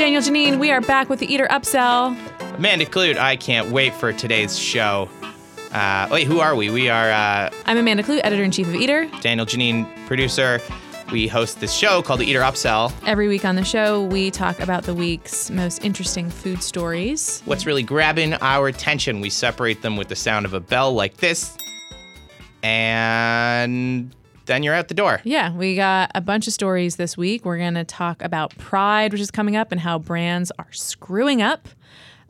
Daniel Geneen, we are back with the Eater Upsell. Amanda Kludt, I can't wait for today's show. Uh, wait, who are we? We are uh, I'm Amanda Kludt, editor in chief of Eater. Daniel Geneen, producer. We host this show called the Eater Upsell. Every week on the show, we talk about the week's most interesting food stories. What's really grabbing our attention? We separate them with the sound of a bell like this, and then you're out the door. Yeah, we got a bunch of stories this week. We're going to talk about Pride, which is coming up, and how brands are screwing up.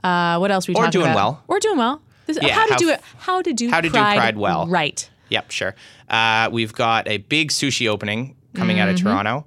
Uh, what else are we Or talking doing about? well. Or doing well. This- Yeah, how to how do it? How to do how to do Pride, Pride well. Right. Yep, sure. Uh, we've got a big sushi opening coming out of Mm-hmm. Toronto,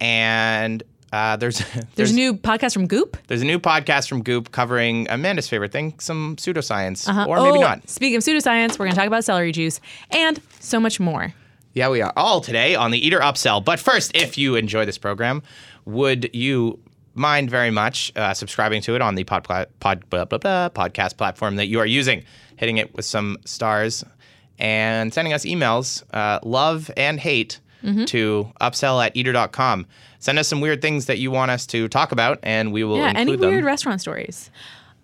and uh, there's There's, there's a new podcast from Goop. there's a new podcast from Goop covering Amanda's favorite thing, some pseudoscience, Uh-huh. or maybe Oh, not. Speaking of pseudoscience, we're going to talk about celery juice and so much more. Yeah, we are all today on the Eater Upsell. But first, if you enjoy this program, would you mind very much uh, subscribing to it on the pod, pod, blah, blah, blah, podcast platform that you are using, hitting it with some stars, and sending us emails, uh, love and hate, Mm-hmm. to upsell at eater.com. Send us some weird things that you want us to talk about, and we will Yeah, any them. weird restaurant stories.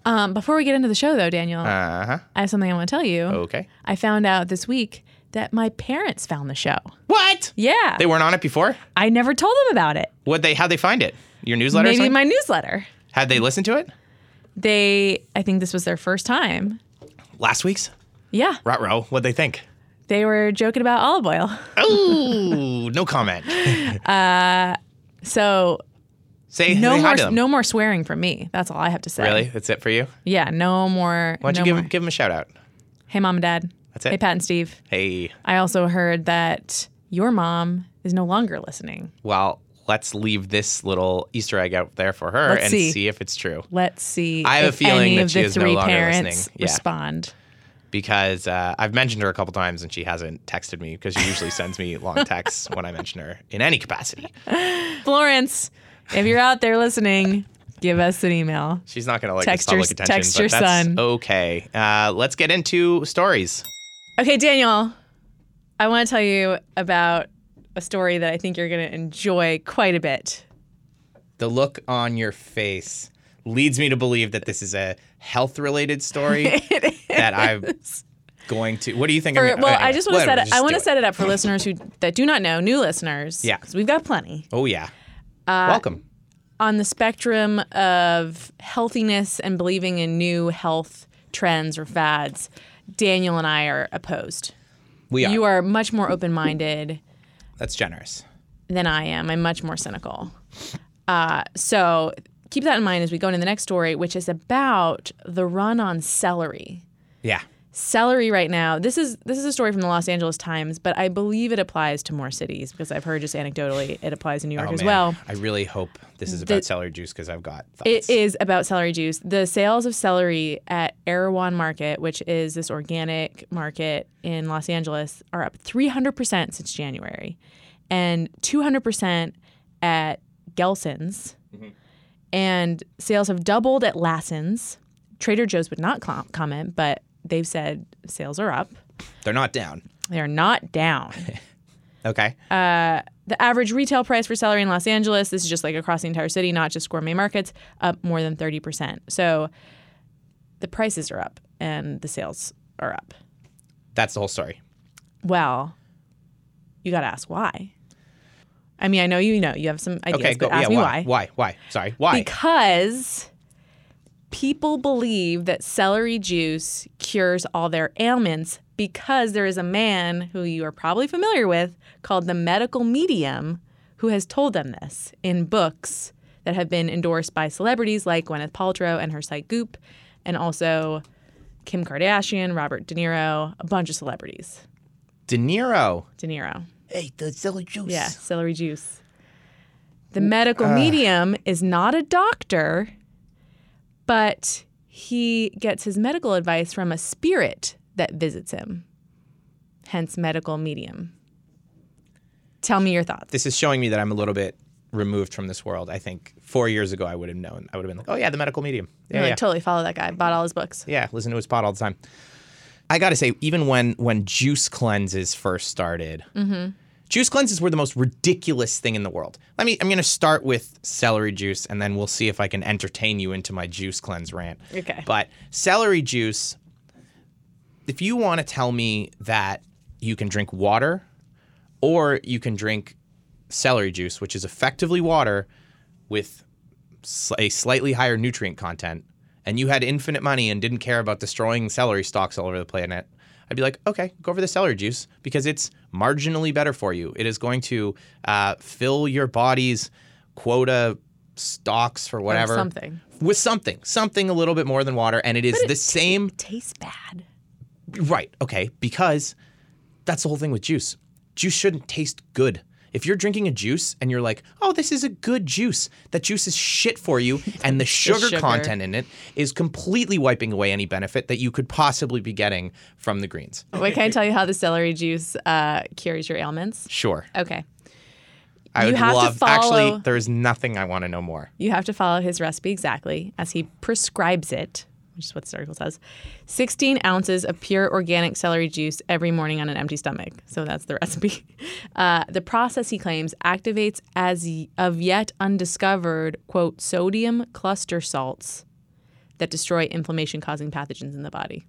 Um, before we get into the show, though, Daniel, uh huh. I have something I want to tell you. Okay. I found out this week that my parents found the show. What? Yeah. They weren't on it before. I never told them about it. What they? How'd they find it? Your newsletter? Maybe my newsletter. Had they listened to it? They, I think this was their first time. Last week's? Yeah. Rutro, what'd they think? They were joking about olive oil. Oh, no comment. Uh, so Say no say hi more, to them. no more swearing from me. That's all I have to say. Really? That's it for you? Yeah. No more. Why don't no you give more. give them a shout out? Hey, mom and dad. That's it. Hey, Pat and Steve. Hey, I also heard that your mom is no longer listening. well, let's leave this little Easter egg out there for her Let's and see. see. if it's true. Let's see I have a feeling that she is no longer listening. Yeah. respond. Because uh, I've mentioned her a couple times and she hasn't texted me because she usually sends me long texts when I mention her in any capacity. Florence, if you're out there listening, give us an email. She's not going to like Text your- public attention, text your that's son. okay. Uh, let's get into stories. Okay, Daniel, I want to tell you about a story that I think you're going to enjoy quite a bit. The look on your face leads me to believe that this is a health related story that I'm going to. What do you think? For, I'm, well, I just want to set it. I want to set it up for listeners who that do not know, new listeners. Yeah. because we've got plenty Oh yeah. Uh, Welcome. on the spectrum of healthiness and believing in new health trends or fads. Daniel and I are opposed. We are. You are much more open-minded That's generous. than I am. I'm much more cynical. Uh, so keep that in mind as we go into the next story, which is about the run on celery. Yeah. Celery right now. This is this is a story from the Los Angeles Times, but I believe it applies to more cities because I've heard just anecdotally it applies in New York Oh, as man. well. I really hope this is about celery juice because I've got thoughts. It is about celery juice. The sales of celery at Erewhon Market, which is this organic market in Los Angeles, are up 300% since January and 200% at Gelson's. Mm-hmm. And sales have doubled at Lassen's. Trader Joe's would not com- comment, but they've said sales are up. They're not down. They are not down. Okay. Uh, the average retail price for celery in Los Angeles, this is just like across the entire city, not just gourmet markets, up more than 30%. So the prices are up and the sales are up. That's the whole story. Well, you got to ask why. I mean, I know you know, you have some ideas, Okay. but Go. ask Yeah. me Why? Why? Why? Sorry. Why? Because people believe that celery juice cures all their ailments because there is a man who you are probably familiar with called the medical medium who has told them this in books that have been endorsed by celebrities like Gwyneth Paltrow and her site Goop, and also Kim Kardashian, Robert De Niro, a bunch of celebrities. De Niro. De Niro. Hey, the celery juice. Yeah, celery juice. The medical ah. medium is not a doctor, but he gets his medical advice from a spirit that visits him. Hence, medical medium. Tell me your thoughts. This is showing me that I'm a little bit removed from this world. I think four years ago I would have known. I would have been like, oh yeah, the medical medium. Yeah, like, totally follow that guy. Bought all his books. Yeah, listen to his pod all the time. I got to say, even when when juice cleanses first started, mm-hmm. Juice cleanses were the most ridiculous thing in the world. Let me. I'm going to start with celery juice, and then we'll see if I can entertain you into my juice cleanse rant. Okay. But celery juice. If you want to tell me that you can drink water, or you can drink celery juice, which is effectively water with a slightly higher nutrient content, and you had infinite money and didn't care about destroying celery stalks all over the planet, I'd be like, okay, go for the celery juice because it's marginally better for you. It is going to uh, fill your body's quota stocks for whatever something. with something, something a little bit more than water, and it is the same. Tastes bad. Right. Okay. Because that's the whole thing with juice. Juice shouldn't taste good. If you're drinking a juice and you're like, oh, this is a good juice, that juice is shit for you, and the sugar, sugar. content in it is completely wiping away any benefit that you could possibly be getting from the greens. Wait, can I tell you how the celery juice uh, cures your ailments? Sure. Okay. I You would have to love, follow- actually, there's nothing I want to know more. You have to follow his recipe exactly as he prescribes it, which is what the article says. 16 ounces of pure organic celery juice every morning on an empty stomach. So that's the recipe. Uh, the process, he claims, activates as of yet undiscovered, quote, sodium cluster salts that destroy inflammation causing pathogens in the body.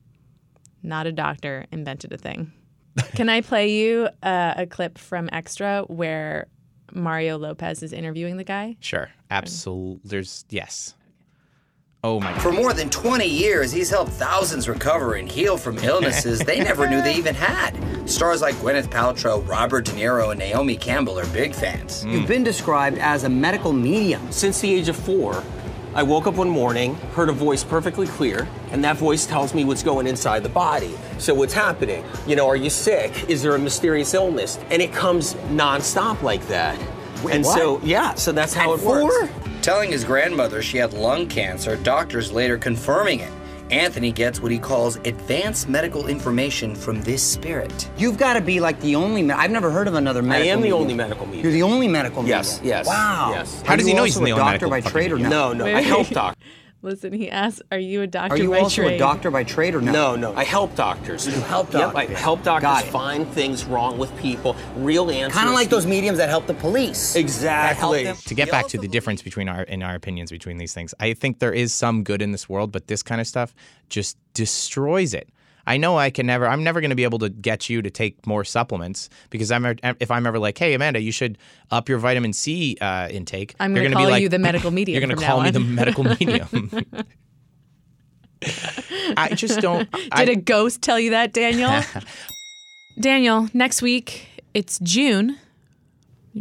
Not a doctor invented a thing. Can I play you uh, a clip from Extra where Mario Lopez is interviewing the guy? Sure. Absolutely. There's, yes. Oh my God. For more than 20 years, he's helped thousands recover and heal from illnesses they never knew they even had. Stars like Gwyneth Paltrow, Robert De Niro, and Naomi Campbell are big fans. Mm. You've been described as a medical medium. Since the age of four, I woke up one morning, heard a voice perfectly clear, and that voice tells me what's going inside the body. So, what's happening? You know, are you sick? Is there a mysterious illness? And it comes nonstop like that. and what? so, yeah, so that's how At it works. Four? Telling his grandmother she had lung cancer, doctors later confirming it. Anthony gets what he calls advanced medical information from this spirit. You've got to be like the only. Me- I've never heard of another medical. I am the medium. only medical medium. You're the only medical Yes, medium. yes, Wow. yes. How Are does he know he's the a only doctor medical by trade or fucking no? No, no, Wait, I help wait. Doctors. Listen, he asks, "Are you a doctor Are you by also trade?" a doctor by trade or no? No, no, I help doctors. You help Yep, I doctors. help doctors find things wrong with people, real answers. Kind of like those mediums that help the police. Exactly. to get back to the difference between our in our opinions between these things i think there is some good in this world but this kind of stuff just destroys it i know i can never i'm never going to be able to get you to take more supplements because i'm if i'm ever like hey amanda you should up your vitamin c uh, intake I'm gonna be call like, you the medical medium you're going to call me the medical medium i just don't Did a ghost tell you that, Daniel? Daniel, next week it's June.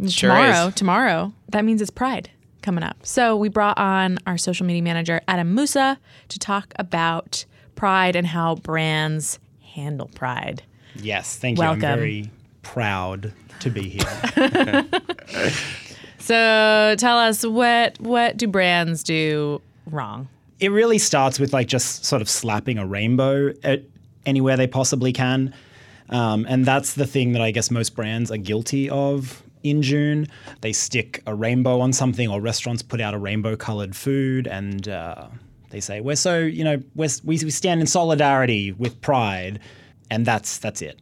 Sure tomorrow, is. tomorrow. That means it's Pride coming up. So we brought on our social media manager Adam Musa to talk about Pride and how brands handle Pride. Yes, thank you. Welcome. I'm very proud to be here. So tell us what what do brands do wrong? it really starts with like just sort of slapping a rainbow at anywhere they possibly can. Um, and that's the thing that I guess most brands are guilty of in June. They stick a rainbow on something, or restaurants put out a rainbow colored food, and uh, they say, We're so, you know, we're, we, we stand in solidarity with pride. And that's, that's it.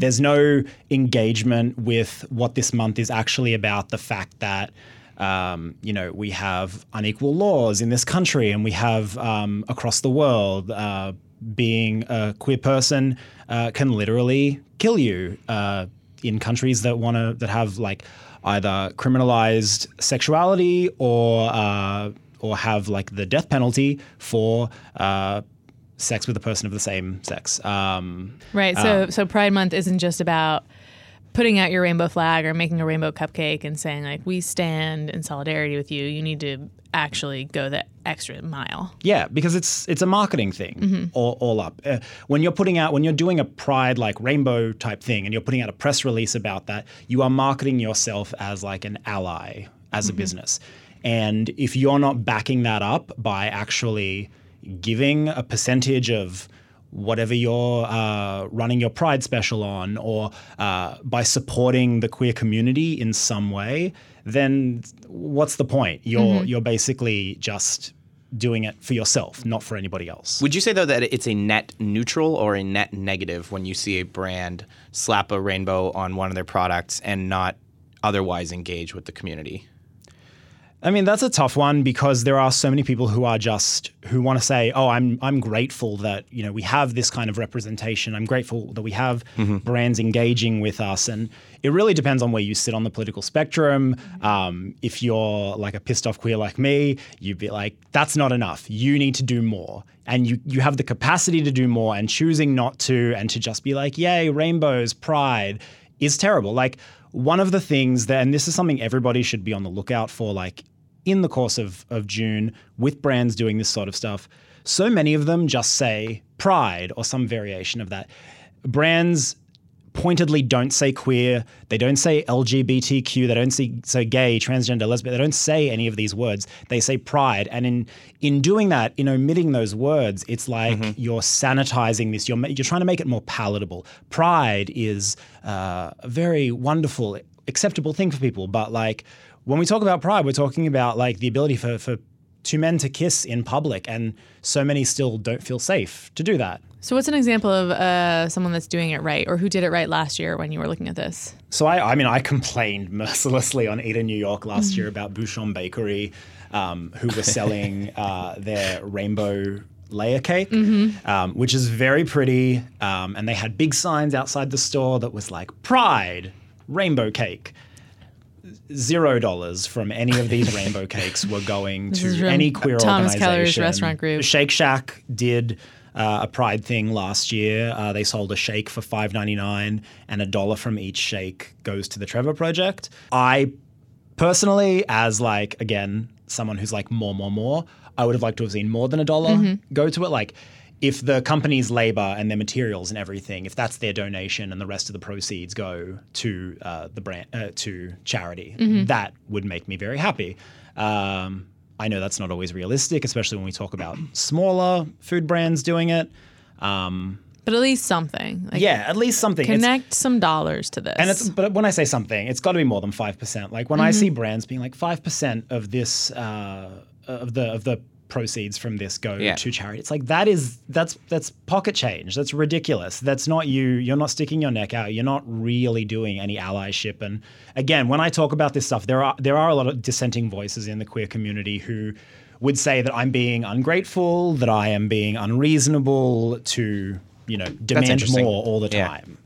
There's no engagement with what this month is actually about the fact that um, you know, we have unequal laws in this country and we have um, across the world. Uh, being a queer person uh, can literally kill you uh, in countries that want to that have like either criminalized sexuality or uh, or have like the death penalty for uh, sex with a person of the same sex. Um, Right. So so Pride Month isn't just about putting out your rainbow flag or making a rainbow cupcake and saying like we stand in solidarity with you. You need to actually go the extra mile. Yeah, because it's it's a marketing thing all, all up. Uh, when you're putting out when you're doing a pride like rainbow type thing and you're putting out a press release about that, you are marketing yourself as like an ally as a business. And if you're not backing that up by actually giving a percentage of whatever you're uh, running your pride special on or uh, by supporting the queer community in some way then what's the point you're you're basically just doing it for yourself, not for anybody else. Would you say though that it's a net neutral or a net negative when you see a brand slap a rainbow on one of their products and not otherwise engage with the community? I mean, that's a tough one because there are so many people who are just who want to say, "Oh, I'm I'm grateful that you know we have this kind of representation. I'm grateful that we have brands engaging with us." And it really depends on where you sit on the political spectrum. Um, if you're like a pissed off queer like me, you'd be like, "That's not enough. You need to do more." And you you have the capacity to do more, and choosing not to, and to just be like, "Yay, rainbows, pride," is terrible. Like one of the things that, and this is something everybody should be on the lookout for, like in the course of, of June with brands doing this sort of stuff, so many of them just say pride or some variation of that. Brands pointedly don't say queer, they don't say LGBTQ, they don't say, say gay, transgender, lesbian, they don't say any of these words. They say pride. And in in doing that, in omitting those words, it's like you're sanitizing this, you're, you're trying to make it more palatable. Pride is uh, a very wonderful, acceptable thing for people, but like when we talk about pride, we're talking about like the ability for, for two men to kiss in public, and so many still don't feel safe to do that. So, what's an example of uh, someone that's doing it right, or who did it right last year when you were looking at this? So I, I mean, I complained mercilessly on Eat in New York last year about Bouchon Bakery, um, who were selling uh, their rainbow layer cake, um, which is very pretty, um, and they had big signs outside the store that was like "Pride Rainbow Cake." Zero dollars from any of these rainbow cakes were going to any queer Thomas Keller's organization. restaurant group. Shake Shack did uh, a Pride thing last year. Uh, they sold a shake for five ninety nine, and a dollar from each shake goes to the Trevor Project. I personally, as like again someone who's like more, more, more, I would have liked to have seen more than a dollar Mm-hmm. go to it. Like. If the company's labor and their materials and everything, if that's their donation and the rest of the proceeds go to uh, the brand uh, to charity, Mm-hmm. that would make me very happy. Um, I know that's not always realistic, especially when we talk about smaller food brands doing it. Um, But at least something. Like, yeah, at least something. It's- Connect some dollars to this. and it's but when I say something, it's got to be more than five percent. Like when I Mm-hmm. see brands being like five percent of this uh, of the of the proceeds from this go Yeah. to charity. It's like that is that's that's pocket change. That's ridiculous. That's not you. You're not sticking your neck out. You're not really doing any allyship. And again, when I talk about this stuff, there are there are a lot of dissenting voices in the queer community who would say that I'm being ungrateful, that I am being unreasonable to you know demand more all the Yeah. time.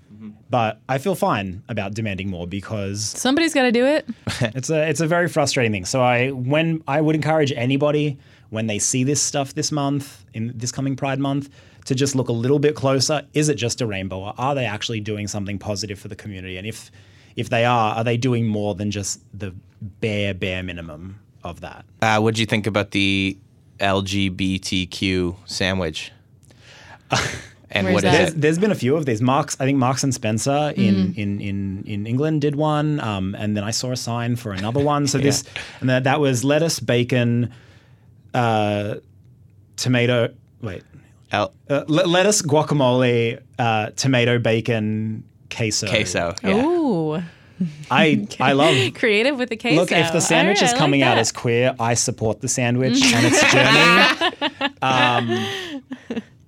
But I feel fine about demanding more because Somebody's got to do it. it's a it's a very frustrating thing. So I when I would encourage anybody when they see this stuff this month in this coming Pride month to just look a little bit closer. Is it just a rainbow, or are they actually doing something positive for the community? And if if they are, are they doing more than just the bare bare minimum of that? Uh, what do you think about the LGBTQ sandwich? and Where's what is that? There's, it? there's been a few of these. Marks, I think Marks and Spencer in, in, in, in England did one, um, and then I saw a sign for another one. So this, and that, that was lettuce, bacon, uh, tomato. Wait, L- uh, le- lettuce, guacamole, uh, tomato, bacon, queso. queso. Yeah. Ooh, I I love. creative with the queso. Look, if the sandwich All is I coming like out as queer, I support the sandwich and its journey. Um,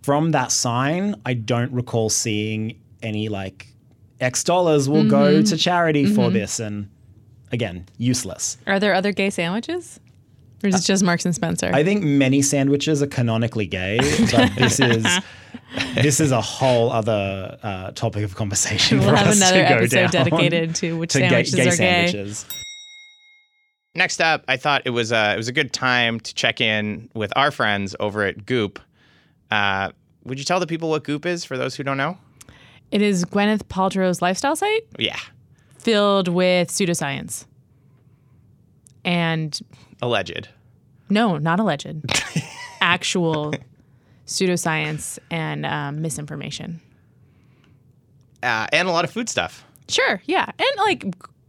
from that sign, I don't recall seeing any like X dollars will go Mm-hmm. to charity for this, and again, useless. Are there other gay sandwiches? Or is it just Marks and Spencer? I think many sandwiches are canonically gay, but this is this is a whole other uh, topic of conversation we'll for have us another to go episode down dedicated to which to sandwiches gay are gay. Next up, I thought it was uh, it was a good time to check in with our friends over at Goop. Uh, would you tell the people what Goop is for those who don't know? It is Gwyneth Paltrow's lifestyle site Yeah, filled with pseudoscience. And alleged. no, not alleged. Actual pseudoscience and um, misinformation. Uh, and a lot of food stuff. Sure, yeah. And like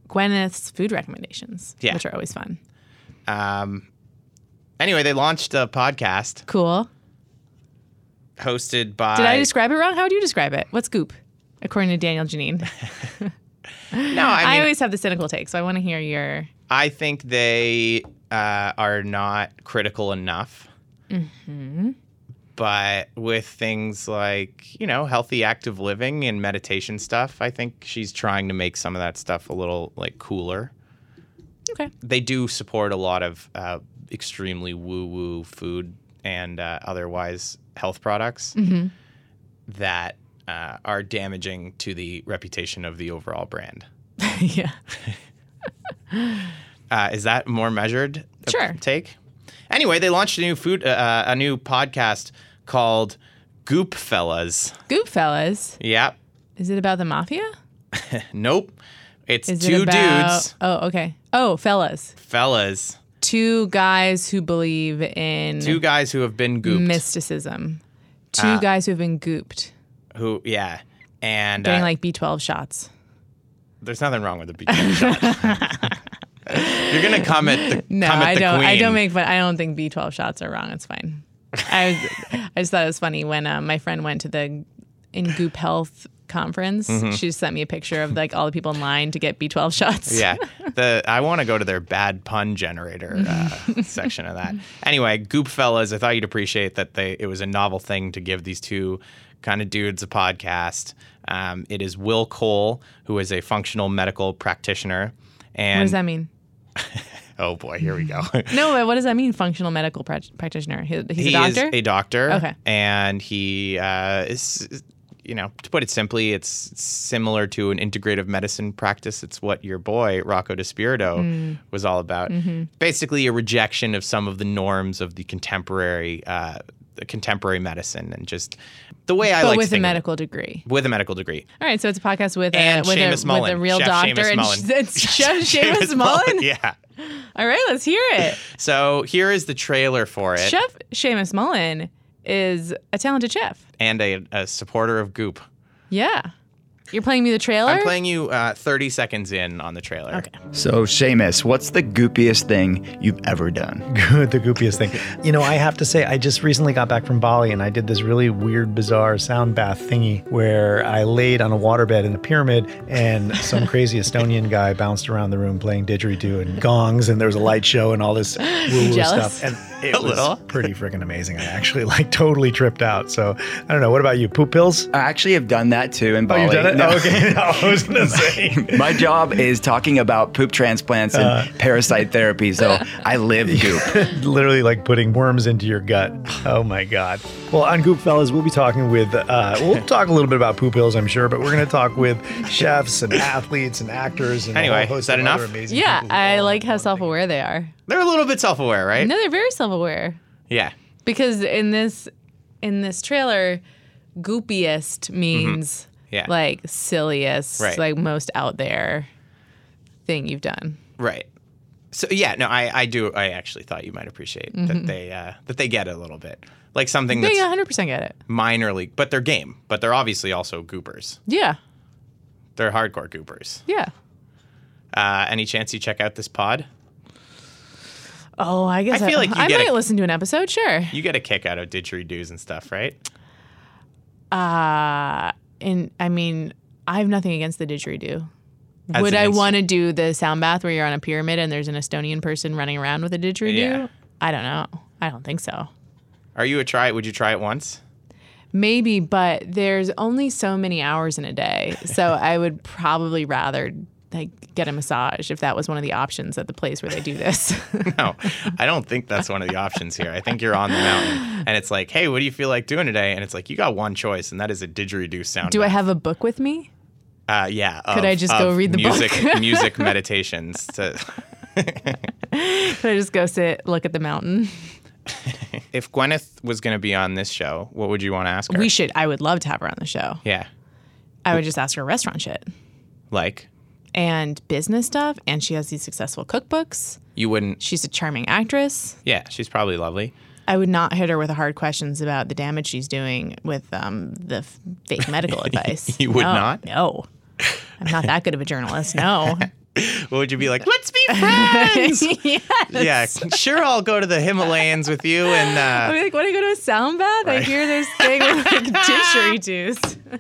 Gwyneth's food recommendations, Yeah. which are always fun. Um, anyway, they launched a podcast Cool. hosted by. Did I describe it wrong? How would you describe it? What's goop? According to Daniel Geneen. No, I, I always have the cynical take, so I want to hear your. I think they uh, are not critical enough But with things like, you know, healthy active living and meditation stuff, I think she's trying to make some of that stuff a little like cooler. Okay. They do support a lot of uh, extremely woo woo food and uh, otherwise health products that uh, are damaging to the reputation of the overall brand. yeah. Uh, is that more measured? uh, Sure. Take. Anyway, they launched a new food, uh, a new podcast called Goop Fellas. Goop fellas. Yep. Is it about the mafia? Nope. It's Is two it about dudes, Oh, okay. Oh, fellas. fellas, Two guys who believe in two guys who have been gooped. mysticism. Two Ah. guys who have been gooped. who, yeah, and doing uh, like B12 shots. there's nothing wrong with the B12 shot. You're gonna come at the No, come at I the don't. I don't make fun. I don't think B12 shots are wrong. It's fine. I was, I just thought it was funny when uh, my friend went to the in Goop Health conference. Mm-hmm. She sent me a picture of like all the people in line to get B12 shots. Yeah, the I want to go to their bad pun generator uh, section of that. Anyway, Goop Fellas, I thought you'd appreciate that they it was a novel thing to give these two kind of dudes a podcast. Um, it is Will Cole, who is a functional medical practitioner, and What does that mean? oh boy, here we go. No, but what does that mean? Functional medical prac- practitioner. He, he's he a doctor. a doctor. Okay. And he uh, is, you know, to put it simply, it's similar to an integrative medicine practice. It's what your boy Rocco DiSpirito Mm. was all about. Mm-hmm. Basically, a rejection of some of the norms of the contemporary, uh, contemporary medicine, and just the way I but like to with a think of it. medical degree. with a medical degree. All right, so it's a podcast with a And with, a, Seamus with a real Chef doctor, Seamus and Mullen. it's Chef Seamus Mullen. Yeah. All right, let's hear it. So here is the trailer for it, Chef Seamus Mullen is a talented chef. and a, a supporter of Goop. Yeah, you're playing me the trailer. I'm playing you uh, 30 seconds in on the trailer. Okay. So, Seamus, what's the goopiest thing you've ever done? Good, the goopiest thing. You know, I have to say, I just recently got back from Bali and I did this really weird, bizarre sound bath thingy where I laid on a waterbed in a pyramid and some crazy Estonian guy bounced around the room playing didgeridoo and gongs and there was a light show and all this woo-woo jealous? stuff. And it A was little. pretty freaking amazing. I actually like totally tripped out. So I don't know. What about you? Poop pills? I actually have done that too in Oh, Bali. you've done it? No. Oh, okay. No, I was going to say. My job is talking about poop transplants and Uh. parasite therapy, so I live goop. literally like putting worms into your gut. Oh my god. Well, on Goop Fellas, we'll be talking with. Uh, we'll talk a little bit about poop pills, I'm sure, but we're going to talk with chefs and athletes and actors and Anyway, whole is that enough? yeah, I like how self-aware they are. They're a little bit self-aware, right? No, they're very self-aware Yeah. because in this in this trailer, goopiest means Mm-hmm. Yeah. like silliest, Right. like most out there thing you've done. Right. So yeah, no, I, I do. I actually thought you might appreciate that they uh, that they get it a little bit, like something They that's 100 percent get it. minor league, but they're game. But they're obviously also goopers. Yeah, They're hardcore goopers. yeah. Uh, any chance you check out this pod? Oh, I guess I feel like you I get might a- listen to an episode. Sure. You get a kick out of didgeridoos and stuff, right? Uh, and I mean, I have nothing against the didgeridoo. As Would I want to do the sound bath where you're on a pyramid and there's an Estonian person running around with a didgeridoo? Yeah. I don't know. I don't think so. Are you a try? Would you try it once? Maybe, but there's only so many hours in a day. So I would probably rather like get a massage if that was one of the options at the place where they do this. No, I don't think that's one of the options here. I think you're on the mountain, and it's like, hey, what do you feel like doing today? And it's like, you got one choice, and that is a didgeridoo sound. do I have a book with me? Uh, yeah. Could I just go read the book? music, music meditations to. Could I just go sit, look at the mountain? If Gwyneth was going to be on this show, what would you want to ask her? We should. I would love to have her on the show. yeah, I would just ask her restaurant shit like and business stuff. And she has these successful cookbooks. you wouldn't. She's a charming actress. Yeah, she's probably lovely. I would not hit her with hard questions about the damage she's doing with um, the f- fake medical advice. You would No, not? No. I'm not that good of a journalist. No. What would you be like? Let's be friends. yes. yeah, sure. I'll go to the Himalayas with you, and uh, be like, want to go to a sound bath? I hear this thing with like didgeridoos.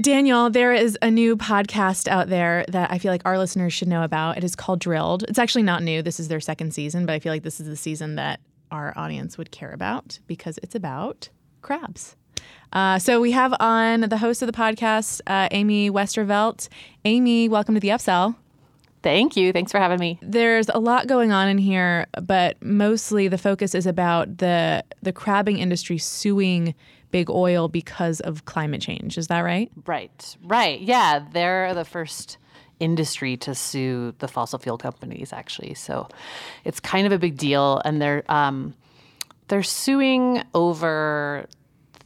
Daniel, there is a new podcast out there that I feel like our listeners should know about. It is called Drilled. It's actually not new. This is their second season, but I feel like this is the season that our audience would care about because it's about crabs. Uh, so we have on the host of the podcast, uh, Amy Westervelt. Amy, welcome to the Upsell. Thank you. Thanks for having me. There's a lot going on in here, but mostly the focus is about the the crabbing industry suing big oil because of climate change. Is that right? Right. Right. Yeah, they're the first industry to sue the fossil fuel companies actually. So it's kind of a big deal and they're um, they're suing over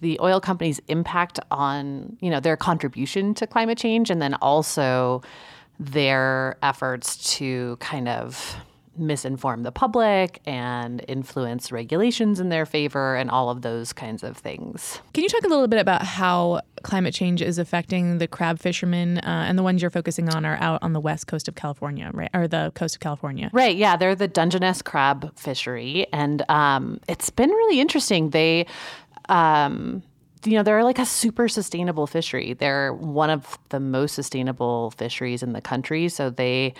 the oil companies' impact on, you know, their contribution to climate change and then also their efforts to kind of misinform the public and influence regulations in their favor and all of those kinds of things. Can you talk a little bit about how climate change is affecting the crab fishermen uh, and the ones you're focusing on are out on the west coast of California, right? Or the coast of California. Right. Yeah, they're the Dungeness crab fishery, and um, it's been really interesting. They. Um, you know, they're like a super sustainable fishery. They're one of the most sustainable fisheries in the country. So they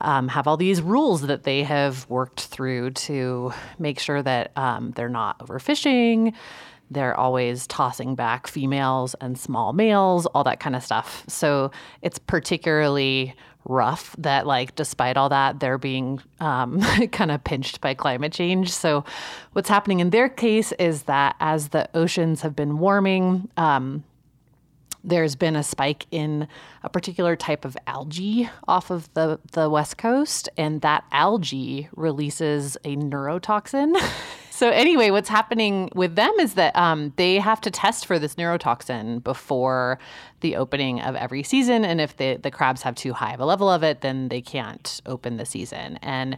um, have all these rules that they have worked through to make sure that um, they're not overfishing. They're always tossing back females and small males, all that kind of stuff. So it's particularly rough that, like, despite all that, they're being um, kind of pinched by climate change. So, what's happening in their case is that as the oceans have been warming, um, there's been a spike in a particular type of algae off of the, the west coast, and that algae releases a neurotoxin. so, anyway, what's happening with them is that um, they have to test for this neurotoxin before the opening of every season. And if the, the crabs have too high of a level of it, then they can't open the season. And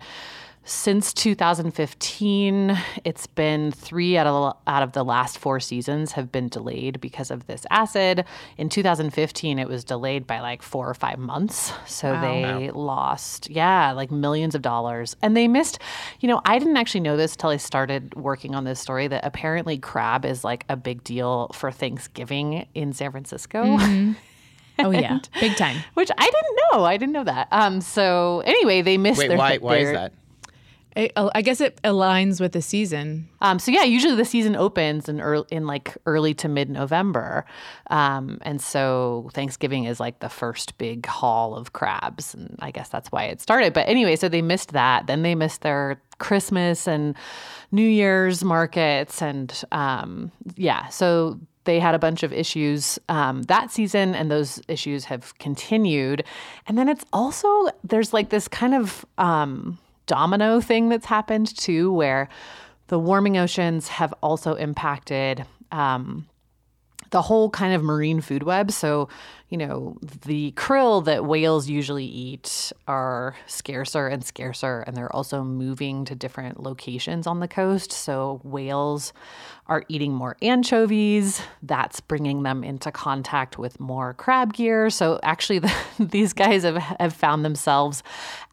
since 2015, it's been three out of, out of the last four seasons have been delayed because of this acid. In 2015, it was delayed by like four or five months. So Wow. they lost, yeah, like millions of dollars. And they missed, you know, I didn't actually know this till I started working on this story that apparently crab is like a big deal for Thanksgiving in San Francisco. Oh, yeah. Big time. Which I didn't know. I didn't know that. Um. So anyway, they missed. Wait, their, why? Why is that? I, I guess it aligns with the season. Um, so yeah, usually the season opens in early, in like early to mid November, um, and so Thanksgiving is like the first big haul of crabs, and I guess that's why it started. But anyway, so they missed that. Then they missed their Christmas and New Year's markets, and um, yeah, so they had a bunch of issues um, that season, and those issues have continued. And then it's also there's like this kind of um, domino thing that's happened too, where the warming oceans have also impacted um, the whole kind of marine food web. So, you know, the krill that whales usually eat are scarcer and scarcer, and they're also moving to different locations on the coast. So, whales are eating more anchovies. That's bringing them into contact with more crab gear. So, actually, the, these guys have, have found themselves,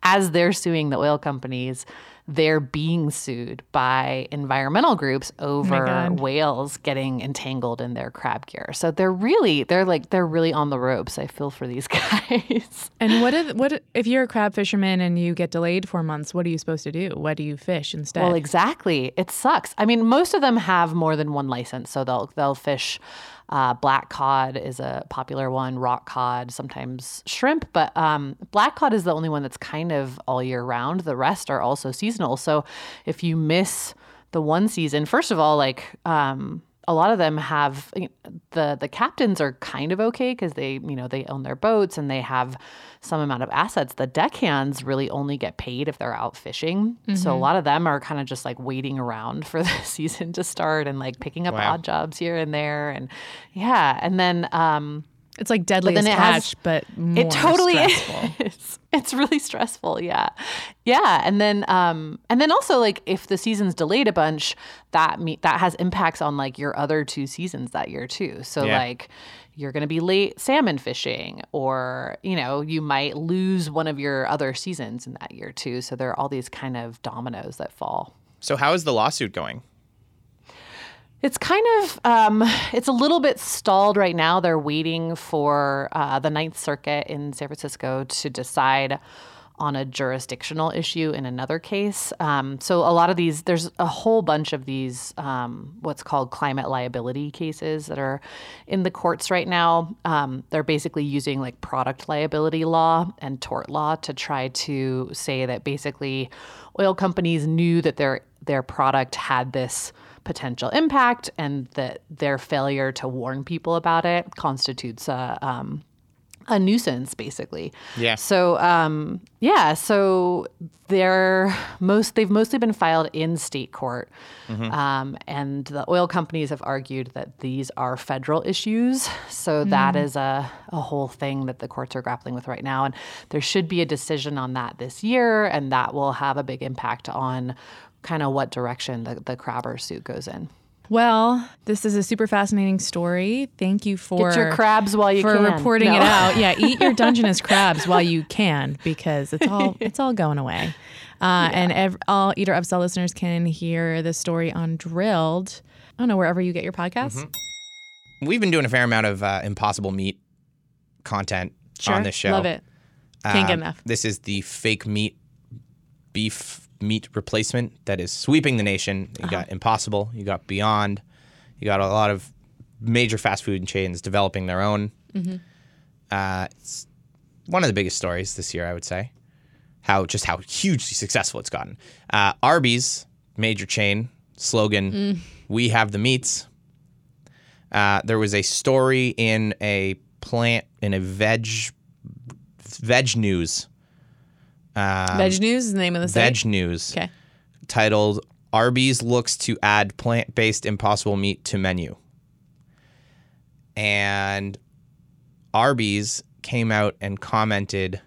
as they're suing the oil companies, they're being sued by environmental groups oh over God. whales getting entangled in their crab gear. So they're really they're like they're really on the ropes. I feel for these guys. And what if, what if you're a crab fisherman and you get delayed four months? What are you supposed to do? What do you fish instead? Well, exactly. It sucks. I mean, most of them have more than one license, so they'll they'll fish. Uh, black cod is a popular one. Rock cod, sometimes shrimp, but um, black cod is the only one that's kind of all year round. The rest are also seasonal. So if you miss the one season, first of all, like um, a lot of them have the the captains are kind of okay because they you know they own their boats and they have some amount of assets. The deckhands really only get paid if they're out fishing. So a Mhm. lot of them are kind of just like waiting around for the season to start and like picking up Wow. odd jobs here and there and yeah and then um it's like but deadliest then it has- but more it totally stressful. is. It's really stressful, yeah, yeah. And then, um, and then also like if the season's delayed a bunch, that me- that has impacts on like your other two seasons that year too. So Yeah. like you're going to be late salmon fishing, or you know you might lose one of your other seasons in that year too. So there are all these kind of dominoes that fall. So how is the lawsuit going? It's kind of um, it's a little bit stalled right now. They're waiting for uh, the Ninth Circuit in San Francisco to decide on a jurisdictional issue in another case. Um, so a lot of these, there's a whole bunch of these, um, what's called climate liability cases that are in the courts right now. Um, they're basically using like product liability law and tort law to try to say that basically oil companies knew that their their product had this potential impact and that their failure to warn people about it constitutes a um, a nuisance basically. Yeah. So um, yeah, so they're most they've mostly been filed in state court, um, and the oil companies have argued that these are federal issues. So that is a a whole thing that the courts are grappling with right now, and there should be a decision on that this year, and that will have a big impact on kind of what direction the the crabber suit goes in. Well, this is a super fascinating story. Thank you for Get your crabs while you for can. reporting No. it out. Yeah, eat your Dungeness crabs while you can because it's all it's all going away. Uh, And ev- all Eater Upsell listeners can hear the story on Drilled. I don't know wherever you get your podcasts. We've been doing a fair amount of uh, impossible meat content Sure, on this show. love it. Can't get Um, enough. This is the fake meat beef meat replacement that is sweeping the nation. You Uh-huh. got Impossible, you got Beyond, you got a lot of major fast food chains developing their own. Mm-hmm. Uh, it's one of the biggest stories this year, I would say. How just how hugely successful it's gotten. Uh, Arby's, major chain slogan: Mm. "We have the meats." Uh, there was a story in a plant in a veg veg news um, Veg News is the name of the site. veg news Okay. titled Arby's looks to add plant-based impossible meat to menu. And Arby's came out and commented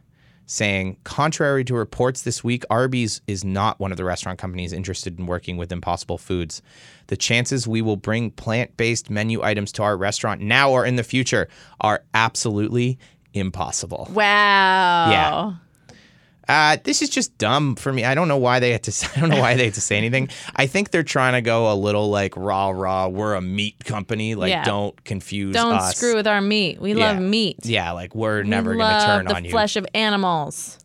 saying, contrary to reports this week, Arby's is not one of the restaurant companies interested in working with Impossible Foods. The chances we will bring plant based menu items to our restaurant now or in the future are absolutely impossible. Wow. Yeah. Uh, this is just dumb for me. I don't know why they had to. I don't know why they had to say anything. I think they're trying to go a little like rah rah. We're a meat company. Like Yeah. don't confuse Don't us. screw with our meat. We Yeah. love meat. Yeah, like we're We never gonna turn on you. flesh of animals.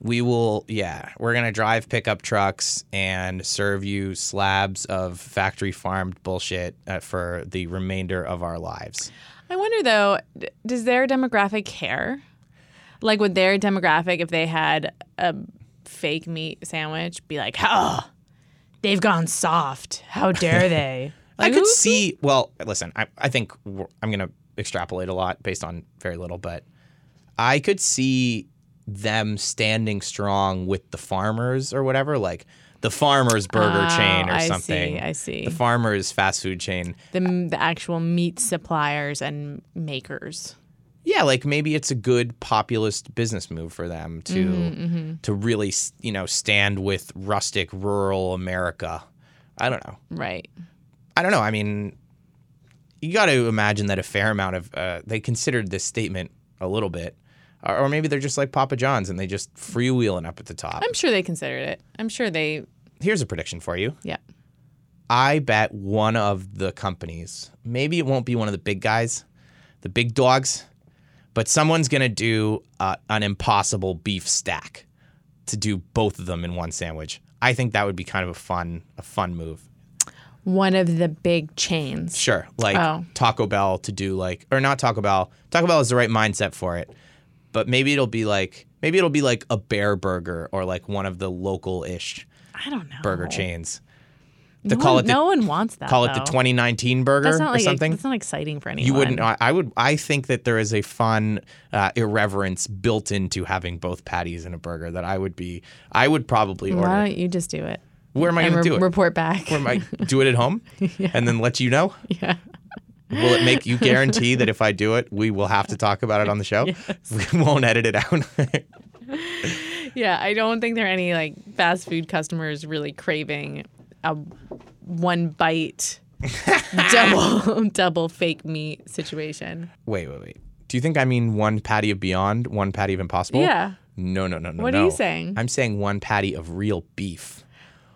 We will. Yeah, we're gonna drive pickup trucks and serve you slabs of factory farmed bullshit uh, for the remainder of our lives. I wonder though, d- does their demographic care? Like, would their demographic, if they had a fake meat sandwich, be like, "Oh, they've gone soft. How dare they?" I could see. Well, listen, I, I think I'm going to extrapolate a lot based on very little, but I could see them standing strong with the farmers or whatever, like the farmers burger Oh, chain or I see, something. I see. The farmers fast food chain. the, the actual meat suppliers and makers. Yeah, like maybe it's a good populist business move for them to Mm-hmm, to really, you know, stand with rustic rural America. I don't know. Right. I don't know. I mean, you got to imagine that a fair amount of uh, they considered this statement a little bit, or, or maybe they're just like Papa John's and they just freewheeling up at the top. I'm sure they considered it. I'm sure they, Here's a prediction for you. yeah. I bet one of the companies, maybe it won't be one of the big guys, the big dogs, but someone's gonna do uh, an impossible beef stack to do both of them in one sandwich. I think that would be kind of a fun, a fun move. One of the big chains. Sure. Like Oh. Taco Bell to do like or not Taco Bell. Taco Bell is the right mindset for it. But maybe it'll be like maybe it'll be like a bear burger or like one of the local ish I don't know. burger chains. To No call one, it the, no one wants that. call it the 2019 burger That's not or something. That's not exciting for anyone. you wouldn't I, I would I think that there is a fun uh, irreverence built into having both patties in a burger that I would be I would probably order. Why don't you just do it? Where am I going to re- do it? report back. Where am I do it at home yeah. and then let you know? yeah. Will it make you guarantee that if I do it, we will have to talk about it on the show? We won't edit it out. Yeah, I don't think there are any like fast food customers really craving a one bite double double fake meat situation. wait, wait, wait. Do you think I mean one patty of Beyond, one patty of Impossible? Yeah. No, no, no, no. What are you saying? I'm saying one patty of real beef,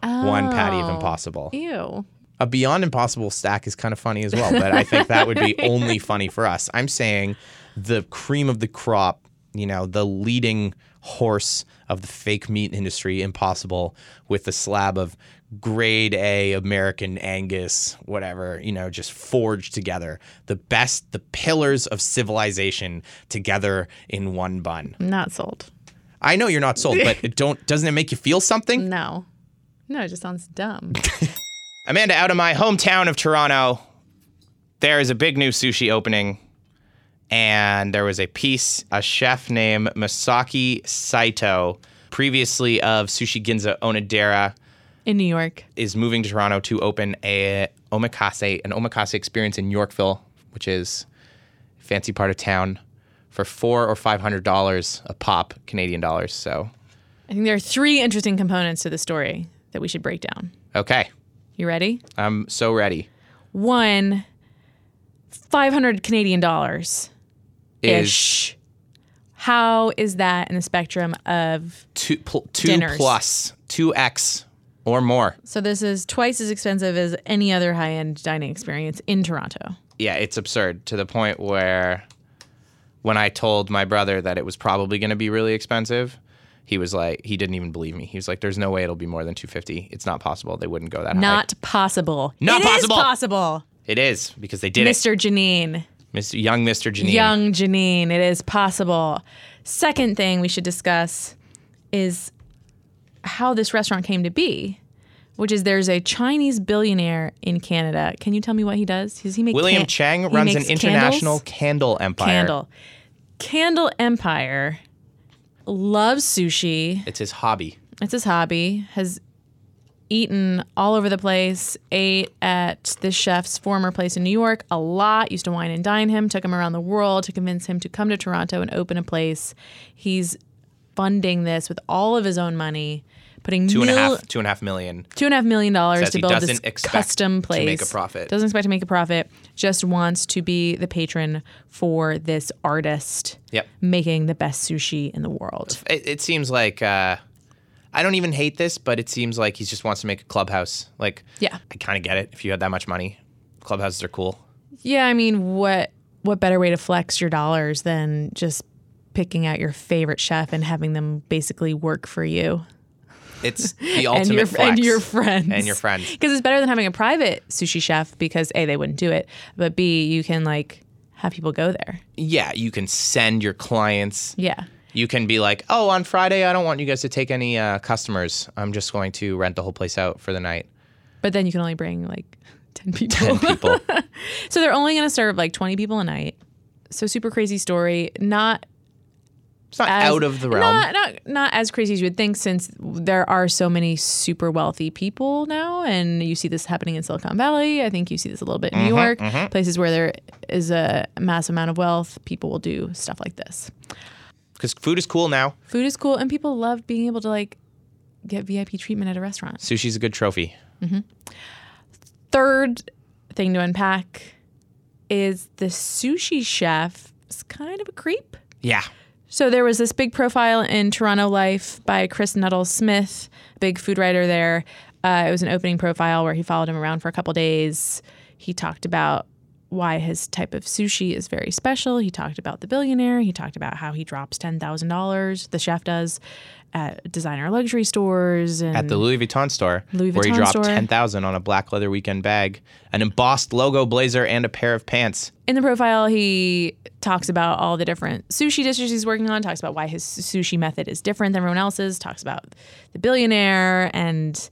one patty of Oh. Impossible. Ew. A Beyond Impossible stack is kind of funny as well, but I think that would be only funny for us. I'm saying the cream of the crop you know, the leading horse of the fake meat industry, Impossible, with a slab of grade A American Angus, whatever, you know, just forged together. The best, the pillars of civilization together in one bun. Not sold. I know you're not sold, but it don't doesn't it make you feel something? No. No, it just sounds dumb. Amanda, out of my hometown of Toronto, there is a big new sushi opening. And there was a piece, a chef named Masaki Saito, previously of Sushi Ginza Onodera, In New York. is moving to Toronto to open a omakase, an omakase experience in Yorkville, which is a fancy part of town, for four or five hundred dollars a pop, Canadian dollars. So, I think there are three interesting components to the story that we should break down. okay, You ready? I'm so ready. One, 500 Canadian dollars ish. How is that in the spectrum of. two pl- two Dinners. plus two x or more. So, this is twice as expensive as any other high end dining experience in Toronto. yeah, it's absurd to the point where when I told my brother that it was probably going to be really expensive, he was like, he didn't even believe me. He was like, "There's no way it'll be more than 250. It's not possible. They wouldn't go that high." Not possible. Not It is possible. possible. It is because they did it. Mr. Geneen. it. Mr. Young Mr. Geneen. Young Geneen. It is possible. Second thing we should discuss is how this restaurant came to be, which is there's a Chinese billionaire in Canada. Can you tell me what he does? Does he make William can- Chang runs an international candles? candle empire. candle. Candle Empire loves sushi. It's his hobby. It's his hobby. Has eaten all over the place. Ate at this chef's former place in New York a lot. Used to wine and dine him. Took him around the world to convince him to come to Toronto and open a place. He's funding this with all of his own money, putting Two and a half, two and a half million. two and a half million dollars to build this doesn't expect custom to place. make a profit. Doesn't expect to make a profit. Just wants to be the patron for this artist Yep. making the best sushi in the world. It, it seems like uh, I don't even hate this, but it seems like he just wants to make a clubhouse. Like, Yeah. I kind of get it. If you had that much money, clubhouses are cool. Yeah, I mean, what what better way to flex your dollars than just picking out your favorite chef and having them basically work for you It's the and ultimate your flex. and your friends And your friends. because it's better than having a private sushi chef because a they wouldn't do it, but b you can like have people go there. Yeah, you can send your clients. Yeah. You can be like, oh, on Friday, I don't want you guys to take any uh, customers. I'm just going to rent the whole place out for the night. But then you can only bring like 10 people. 10 people. so they're only going to serve like 20 people a night. So super crazy story. Not It's not as, out of the realm. Not, not not as crazy as you would think, since there are so many super wealthy people now, and you see this happening in Silicon Valley. I think you see this a little bit in New mm-hmm, York, mm-hmm. places where there is a massive amount of wealth. People will do stuff like this. Because food is cool now. Food is cool, and people love being able to like get VIP treatment at a restaurant. Sushi's a good trophy. Mm-hmm. Third thing to unpack is the sushi chef is kind of a creep. Yeah. So there was this big profile in Toronto Life by Chris Nuttall Smith, big food writer there. Uh, it was an opening profile where he followed him around for a couple days. He talked about why his type of sushi is very special. He talked about the billionaire. He talked about how he drops ten thousand dollars. The chef does at designer luxury stores and At the Louis Vuitton store, Louis where he dropped store. ten thousand on a black leather weekend bag, an embossed logo blazer, and a pair of pants. in the profile, he talks about all the different sushi dishes he's working on, talks about why his sushi method is different than everyone else's, talks about the billionaire and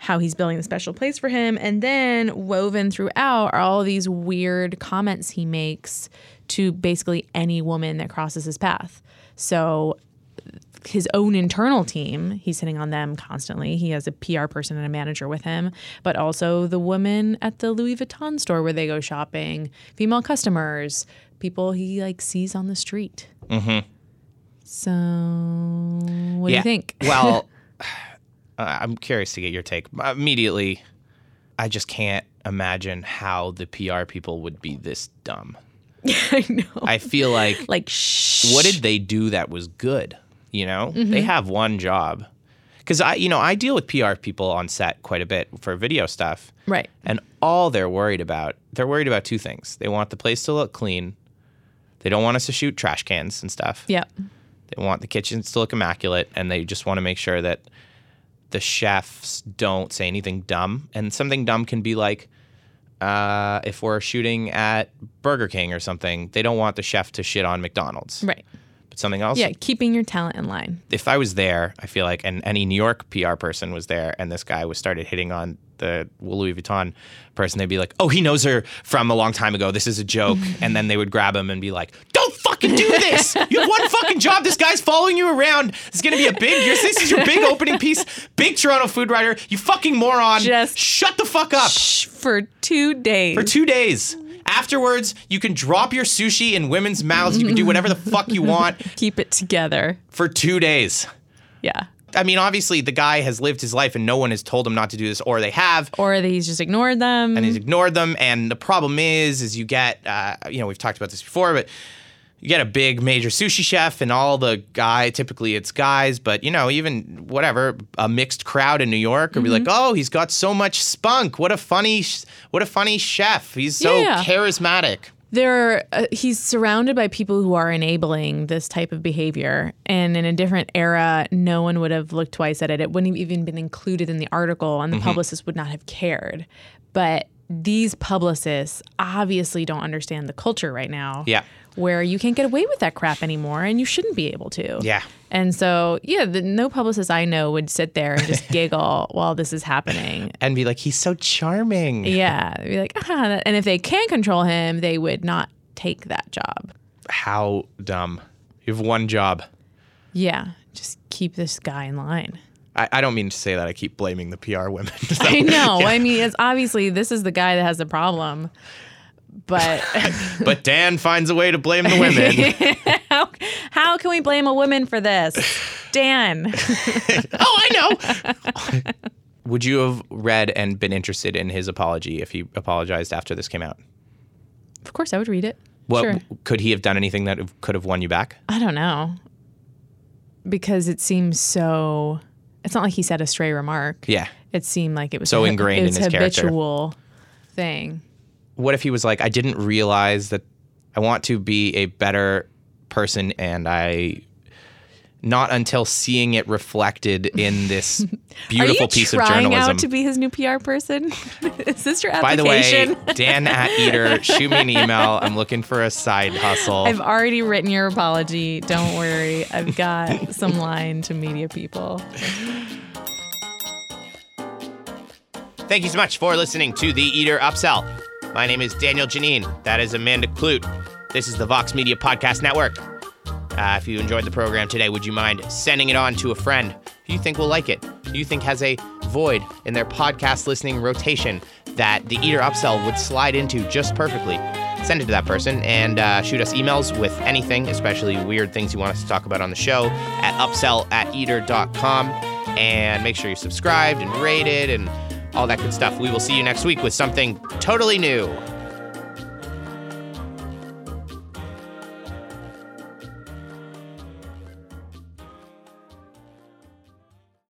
how he's building a special place for him. And then woven throughout are all these weird comments he makes to basically any woman that crosses his path. So his own internal team, he's hitting on them constantly. He has a PR person and a manager with him, but also the women at the Louis Vuitton store where they go shopping, female customers, people he like sees on the street. Mm-hmm. So, what do you think? well, uh, I'm curious to get your take. Immediately, I just can't imagine how the PR people would be this dumb. I know. I feel like Like, shh. what did they do that was good? You know, Mm-hmm. they have one job. Because I, you know, I deal with PR people on set quite a bit for video stuff, Right. and all they're worried about, they're worried about two things. They want the place to look clean, They don't want us to shoot trash cans and stuff. Yep. They want the kitchens to look immaculate, and they just want to make sure that the chefs don't say anything dumb. And something dumb can be like, uh, if we're shooting at Burger King or something, they don't want the chef to shit on McDonald's. Right. But something else. Yeah, keeping your talent in line. If I was there, I feel like, and any New York PR person was there, and this guy was started hitting on the Louis Vuitton person, they'd be like, "Oh, he knows her from a long time ago. This is a joke." and then they would grab him and be like, "Don't fucking do this! You have one fucking job. This guy's following you around. It's gonna be a big. Your, this is your big opening piece. Big Toronto food writer. You fucking moron. Just shut the fuck up Shh, for two days. for two days." Afterwards, you can drop your sushi in women's mouths. You can do whatever the fuck you want Keep it together. for two days. Yeah. I mean, obviously, the guy has lived his life and no one has told him not to do this, or they have, Or he's just ignored them. and he's ignored them. And the problem is, is you get, uh, you know, we've talked about this before, but you get a big major sushi chef, and all the guy. Typically, it's guys, but you know, even whatever a mixed crowd in New York would be like, Mm-hmm. "Oh, he's got so much spunk. What a funny, what a funny chef. He's so Yeah. charismatic." there are, uh, he's surrounded by people who are enabling this type of behavior and in a different era no one would have looked twice at it it wouldn't have even been included in the article and the Mm-hmm. publicist would not have cared but these publicists obviously don't understand the culture right now Yeah. Where you can't get away with that crap anymore and you shouldn't be able to Yeah. and so yeah the, no publicist i know would sit there and just giggle while this is happening And be like, "He's so charming." yeah be like ah. and if they can control him they would not take that job How dumb. You have one job. Yeah, just keep this guy in line. I, I don't mean to say that. I keep blaming the PR women. So, I know. yeah. I mean, it's obviously this is the guy that has the problem. But but Dan finds a way to blame the women. how, how can we blame a woman for this? Dan. oh, I know. Would you have read and been interested in his apology if he apologized after this came out? Of course, I would read it. What sure. could he have done anything that could have won you back? I don't know. Because it seems so. It's not like he said a stray remark. Yeah. It seemed like it was So ingrained was in his character. habitual thing. What if he was like, I didn't realize that I want to be a better person and I not until seeing it reflected in this beautiful Are you piece of trying journalism. out to be his new PR person? is this your application? By the way? Dan at Eater, shoot me an email. I'm looking for a side hustle. I've already written your apology. Don't worry. I've got some line to media people. Thank you so much for listening to the Eater Upsell. My name is Daniel Geneen. That is Amanda Kludt. This is the Vox Media Podcast Network. Uh, if you enjoyed the program today, would you mind sending it on to a friend who you think will like it, who you think has a void in their podcast listening rotation that the Eater Upsell would slide into just perfectly? Send it to that person and uh, shoot us emails with anything, especially weird things you want us to talk about on the show at upsell at eater.com. And make sure you're subscribed and rated and all that good stuff. We will see you next week with something totally new.